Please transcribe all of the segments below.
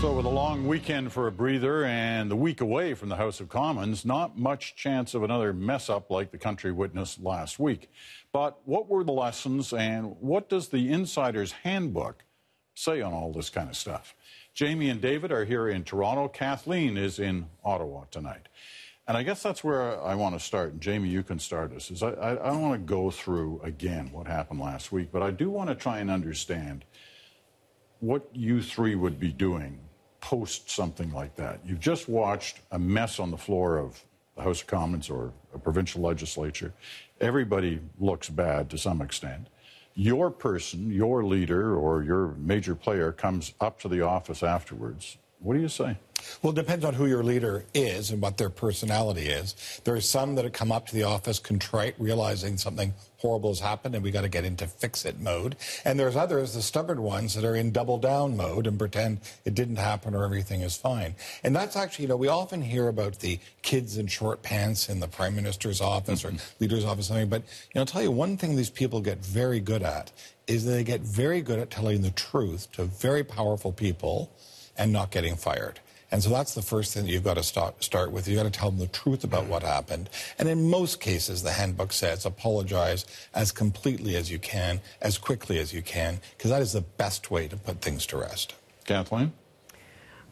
So, with a long weekend for a breather and the week away from the House of Commons, not much chance of another mess up like the country witnessed last week. But what were the lessons and what does the Insider's Handbook say on all this kind of stuff? Jamie and David are here in Toronto. Kathleen is in Ottawa tonight. And I guess that's where I want to start. And Jamie, you can start us. Is I, I, I don't want to go through again what happened last week, but I do want to try and understand what you three would be doing post something like that. You've just watched a mess on the floor of the House of Commons or a provincial legislature. Everybody looks bad to some extent. Your person, your leader, or your major player comes up to the office afterwards. What do you say? Well, it depends on who your leader is and what their personality is. There are some that come up to the office contrite, realizing something horrible has happened and we got to get into fix it mode. And there's others, the stubborn ones, that are in double down mode and pretend it didn't happen or everything is fine. And that's actually, you know, we often hear about the kids in short pants in the prime minister's office or mm-hmm. leader's office, something. But, you know, I'll tell you one thing these people get very good at is they get very good at telling the truth to very powerful people and not getting fired. And so that's the first thing that you've got to start, start with. You've got to tell them the truth about what happened. And in most cases, the handbook says apologize as completely as you can, as quickly as you can, because that is the best way to put things to rest. Kathleen?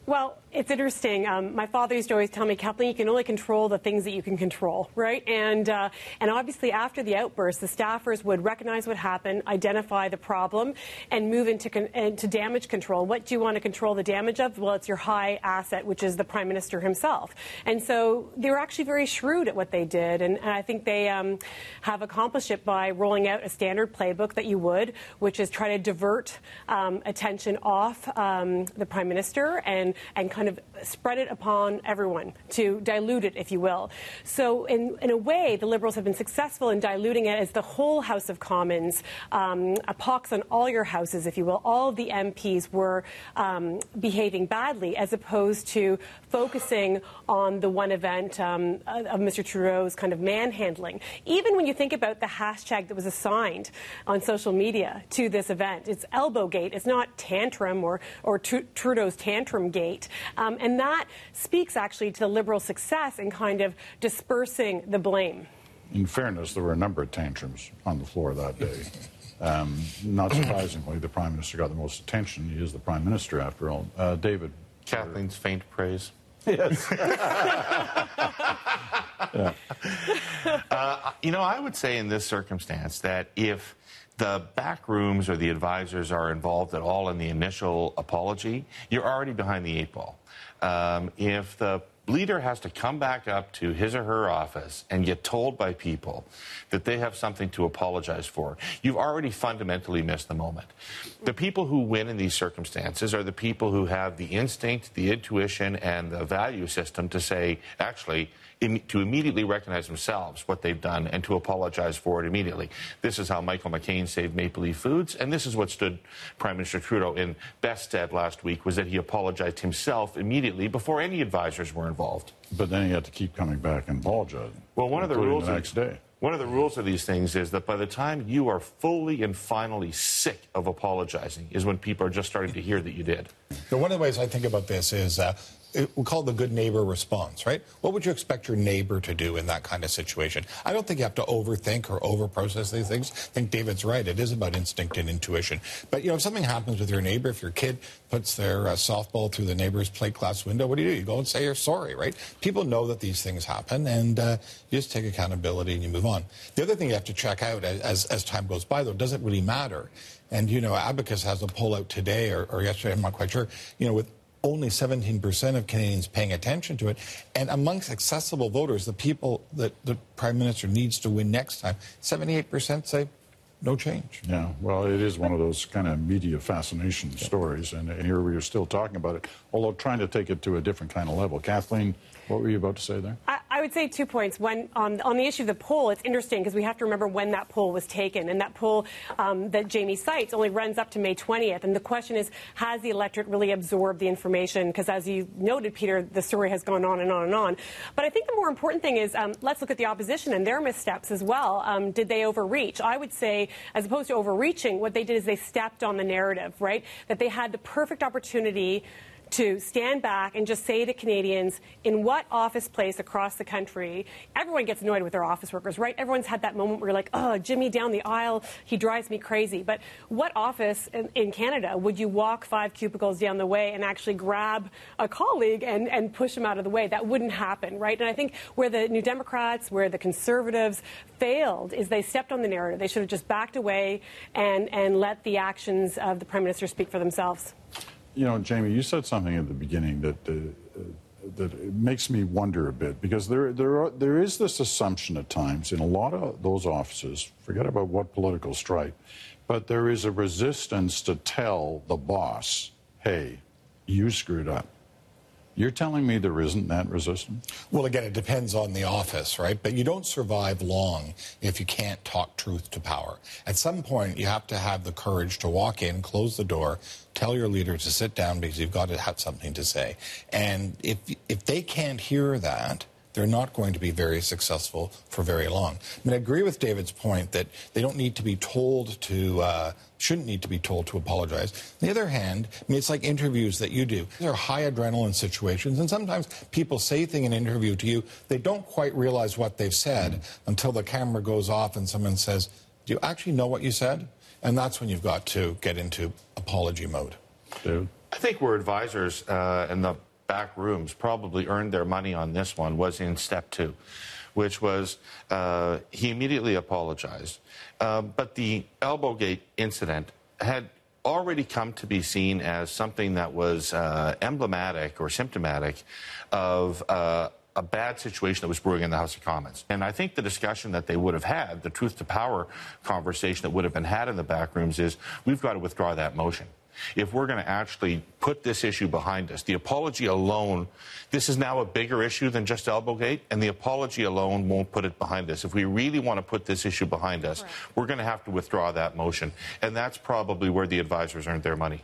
Well, it's interesting. Um, my father used to always tell me, Kathleen, you can only control the things that you can control, right? And uh, and obviously, after the outburst, the staffers would recognize what happened, identify the problem, and move into con- into damage control. What do you want to control the damage of? Well, it's your high asset, which is the prime minister himself. And so they were actually very shrewd at what they did, and, and I think they um, have accomplished it by rolling out a standard playbook that you would, which is try to divert um, attention off um, the prime minister and and kind kind of spread it upon everyone to dilute it, if you will. So, in, in a way, the Liberals have been successful in diluting it as the whole House of Commons, um, a pox on all your houses, if you will. All of the MPs were um, behaving badly as opposed to focusing on the one event um, of Mr. Trudeau's kind of manhandling. Even when you think about the hashtag that was assigned on social media to this event, it's elbowgate. It's not tantrum or, or Trudeau's tantrum gate. Um, and that speaks actually to the Liberal success in kind of dispersing the blame. In fairness, there were a number of tantrums on the floor that day. Um, not surprisingly, the Prime Minister got the most attention. He is the Prime Minister, after all. Uh, David. Kathleen's faint praise. Yes. yeah. uh, you know, I would say in this circumstance that if the back rooms or the advisors are involved at all in the initial apology, you're already behind the eight ball. Um, if the leader has to come back up to his or her office and get told by people that they have something to apologize for, you've already fundamentally missed the moment. The people who win in these circumstances are the people who have the instinct, the intuition, and the value system to say, actually, to immediately recognize themselves what they've done and to apologize for it immediately. This is how Michael McCain saved Maple Leaf Foods, and this is what stood Prime Minister Trudeau in best stead last week was that he apologized himself immediately before any advisors were involved. But then he had to keep coming back and apologize. Well, one of the rules the next day. One of the rules of these things is that by the time you are fully and finally sick of apologizing is when people are just starting to hear that you did. So one of the ways I think about this is uh, we call it the good neighbor response, right? What would you expect your neighbor to do in that kind of situation? I don't think you have to overthink or overprocess these things. I think David's right. It is about instinct and intuition. But, you know, if something happens with your neighbor, if your kid puts their uh, softball through the neighbor's plate glass window, what do you do? You go and say you're sorry, right? People know that these things happen, and uh, you just take accountability and you move on. The other thing you have to check out as, as time goes by, though, does it really matter? And, you know, Abacus has a poll out today or, or yesterday, I'm not quite sure, you know, with only 17% of Canadians paying attention to it. And amongst accessible voters, the people that the Prime Minister needs to win next time, 78% say no change. Yeah, well, it is one of those kind of media fascination yeah. stories, and here we are still talking about it, although trying to take it to a different kind of level. Kathleen, what were you about to say there? Would say two points. One, on, on the issue of the poll, it's interesting because we have to remember when that poll was taken. And that poll um, that Jamie cites only runs up to May 20th. And the question is, has the electorate really absorbed the information? Because as you noted, Peter, the story has gone on and on and on. But I think the more important thing is um, let's look at the opposition and their missteps as well. Um, did they overreach? I would say, as opposed to overreaching, what they did is they stepped on the narrative, right? That they had the perfect opportunity to stand back and just say to Canadians in what office place across the country, everyone gets annoyed with their office workers, right? Everyone's had that moment where you're like, oh, Jimmy down the aisle, he drives me crazy. But what office in, in Canada would you walk five cubicles down the way and actually grab a colleague and, and push him out of the way? That wouldn't happen, right? And I think where the New Democrats, where the Conservatives failed is they stepped on the narrative. They should have just backed away and, and let the actions of the Prime Minister speak for themselves. You know, Jamie, you said something at the beginning that uh, that makes me wonder a bit because there there are, there is this assumption at times in a lot of those offices. Forget about what political stripe, but there is a resistance to tell the boss, "Hey, you screwed up." You're telling me there isn't that resistance? Well, again, it depends on the office, right? But you don't survive long if you can't talk truth to power. At some point, you have to have the courage to walk in, close the door, tell your leader to sit down because you've got to have something to say. And if if they can't hear that, they're not going to be very successful for very long. I mean, I agree with David's point that they don't need to be told to, uh, shouldn't need to be told to apologize. On the other hand, I mean, it's like interviews that you do. These are high adrenaline situations, and sometimes people say things in an interview to you, they don't quite realize what they've said until the camera goes off and someone says, Do you actually know what you said? And that's when you've got to get into apology mode. Dude. I think we're advisors uh, and the back rooms probably earned their money on this one was in step two, which was uh, he immediately apologized. Uh, but the Elbowgate incident had already come to be seen as something that was uh, emblematic or symptomatic of uh, a bad situation that was brewing in the House of Commons. And I think the discussion that they would have had, the truth to power conversation that would have been had in the back rooms is we've got to withdraw that motion if we're going to actually put this issue behind us. The apology alone, this is now a bigger issue than just Elbowgate, and the apology alone won't put it behind us. If we really want to put this issue behind us, right. we're going to have to withdraw that motion. And that's probably where the advisors earned their money.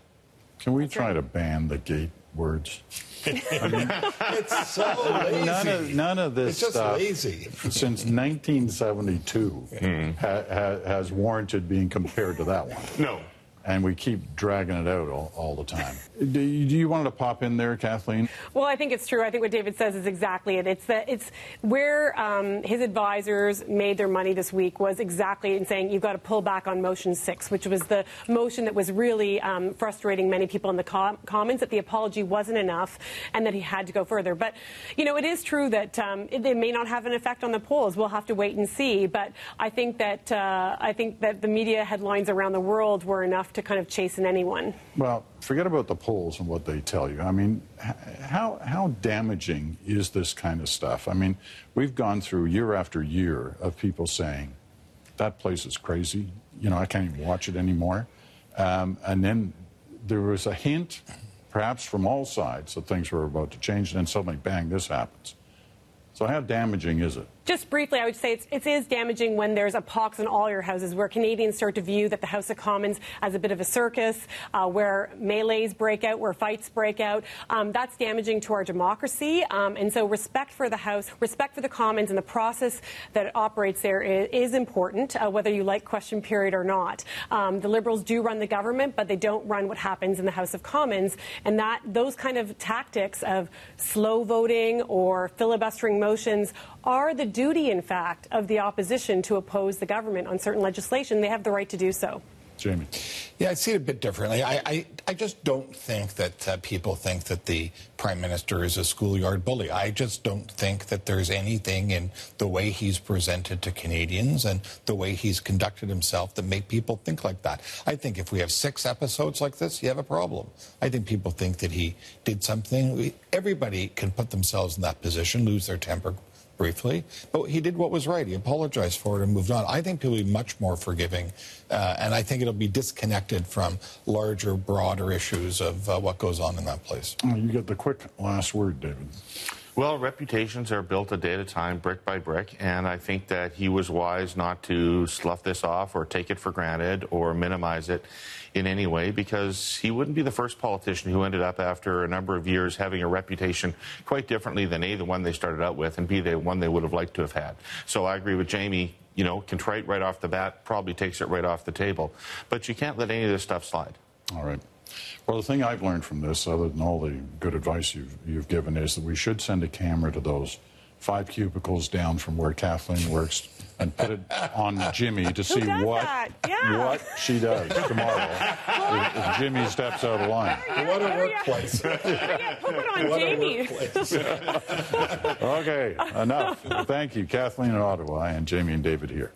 Can we try to ban the gate words? I mean, it's so lazy. None of, none of this it's just stuff lazy. since 1972 mm. ha, ha, has warranted being compared to that one. No and we keep dragging it out all, all the time. do, you, do you want to pop in there, Kathleen? Well, I think it's true. I think what David says is exactly it. It's that it's where um, his advisors made their money this week was exactly in saying you've got to pull back on motion six, which was the motion that was really um, frustrating many people in the com- Commons. That the apology wasn't enough, and that he had to go further. But you know, it is true that um, it, it, may not have an effect on the polls. We'll have to wait and see. But I think that uh, I think that the media headlines around the world were enough to kind of chasten anyone. Well, forget about the polls and what they tell you. I mean, how, how damaging is this kind of stuff? I mean, we've gone through year after year of people saying, that place is crazy. You know, I can't even watch it anymore. Um, and then there was a hint, perhaps from all sides, that things were about to change. And then suddenly, bang, this happens. So, how damaging is it? Just briefly, I would say it's, it is damaging when there's a pox in all your houses, where Canadians start to view that the House of Commons as a bit of a circus, uh, where melees break out, where fights break out. Um, that's damaging to our democracy. Um, and so, respect for the House, respect for the Commons, and the process that operates there is, is important, uh, whether you like question period or not. Um, the Liberals do run the government, but they don't run what happens in the House of Commons. And that those kind of tactics of slow voting or filibustering motions are the duty, in fact, of the opposition to oppose the government on certain legislation. They have the right to do so. Jamie. Yeah, I see it a bit differently. I, I, I just don't think that uh, people think that the prime minister is a schoolyard bully. I just don't think that there's anything in the way he's presented to Canadians and the way he's conducted himself that make people think like that. I think if we have six episodes like this, you have a problem. I think people think that he did something. Everybody can put themselves in that position, lose their temper briefly, but he did what was right. He apologized for it and moved on. I think he'll be much more forgiving, uh, and I think it'll be disconnected from larger, broader issues of uh, what goes on in that place. You get the quick last word, David. Well, reputations are built a day at a time, brick by brick, and I think that he was wise not to slough this off or take it for granted or minimize it in any way because he wouldn't be the first politician who ended up after a number of years having a reputation quite differently than A, the one they started out with, and B, the one they would have liked to have had. So I agree with Jamie. You know, contrite right off the bat probably takes it right off the table. But you can't let any of this stuff slide. All right. Well, the thing I've learned from this, other than all the good advice you've, you've given, is that we should send a camera to those five cubicles down from where Kathleen works and put it on Jimmy to see what? Yeah. what she does tomorrow if, if Jimmy steps out of line. What a Yeah, yeah. workplace. Yeah, put it on What Jamie. workplace. Okay, enough. Thank you, Kathleen in Ottawa and Jamie and David here.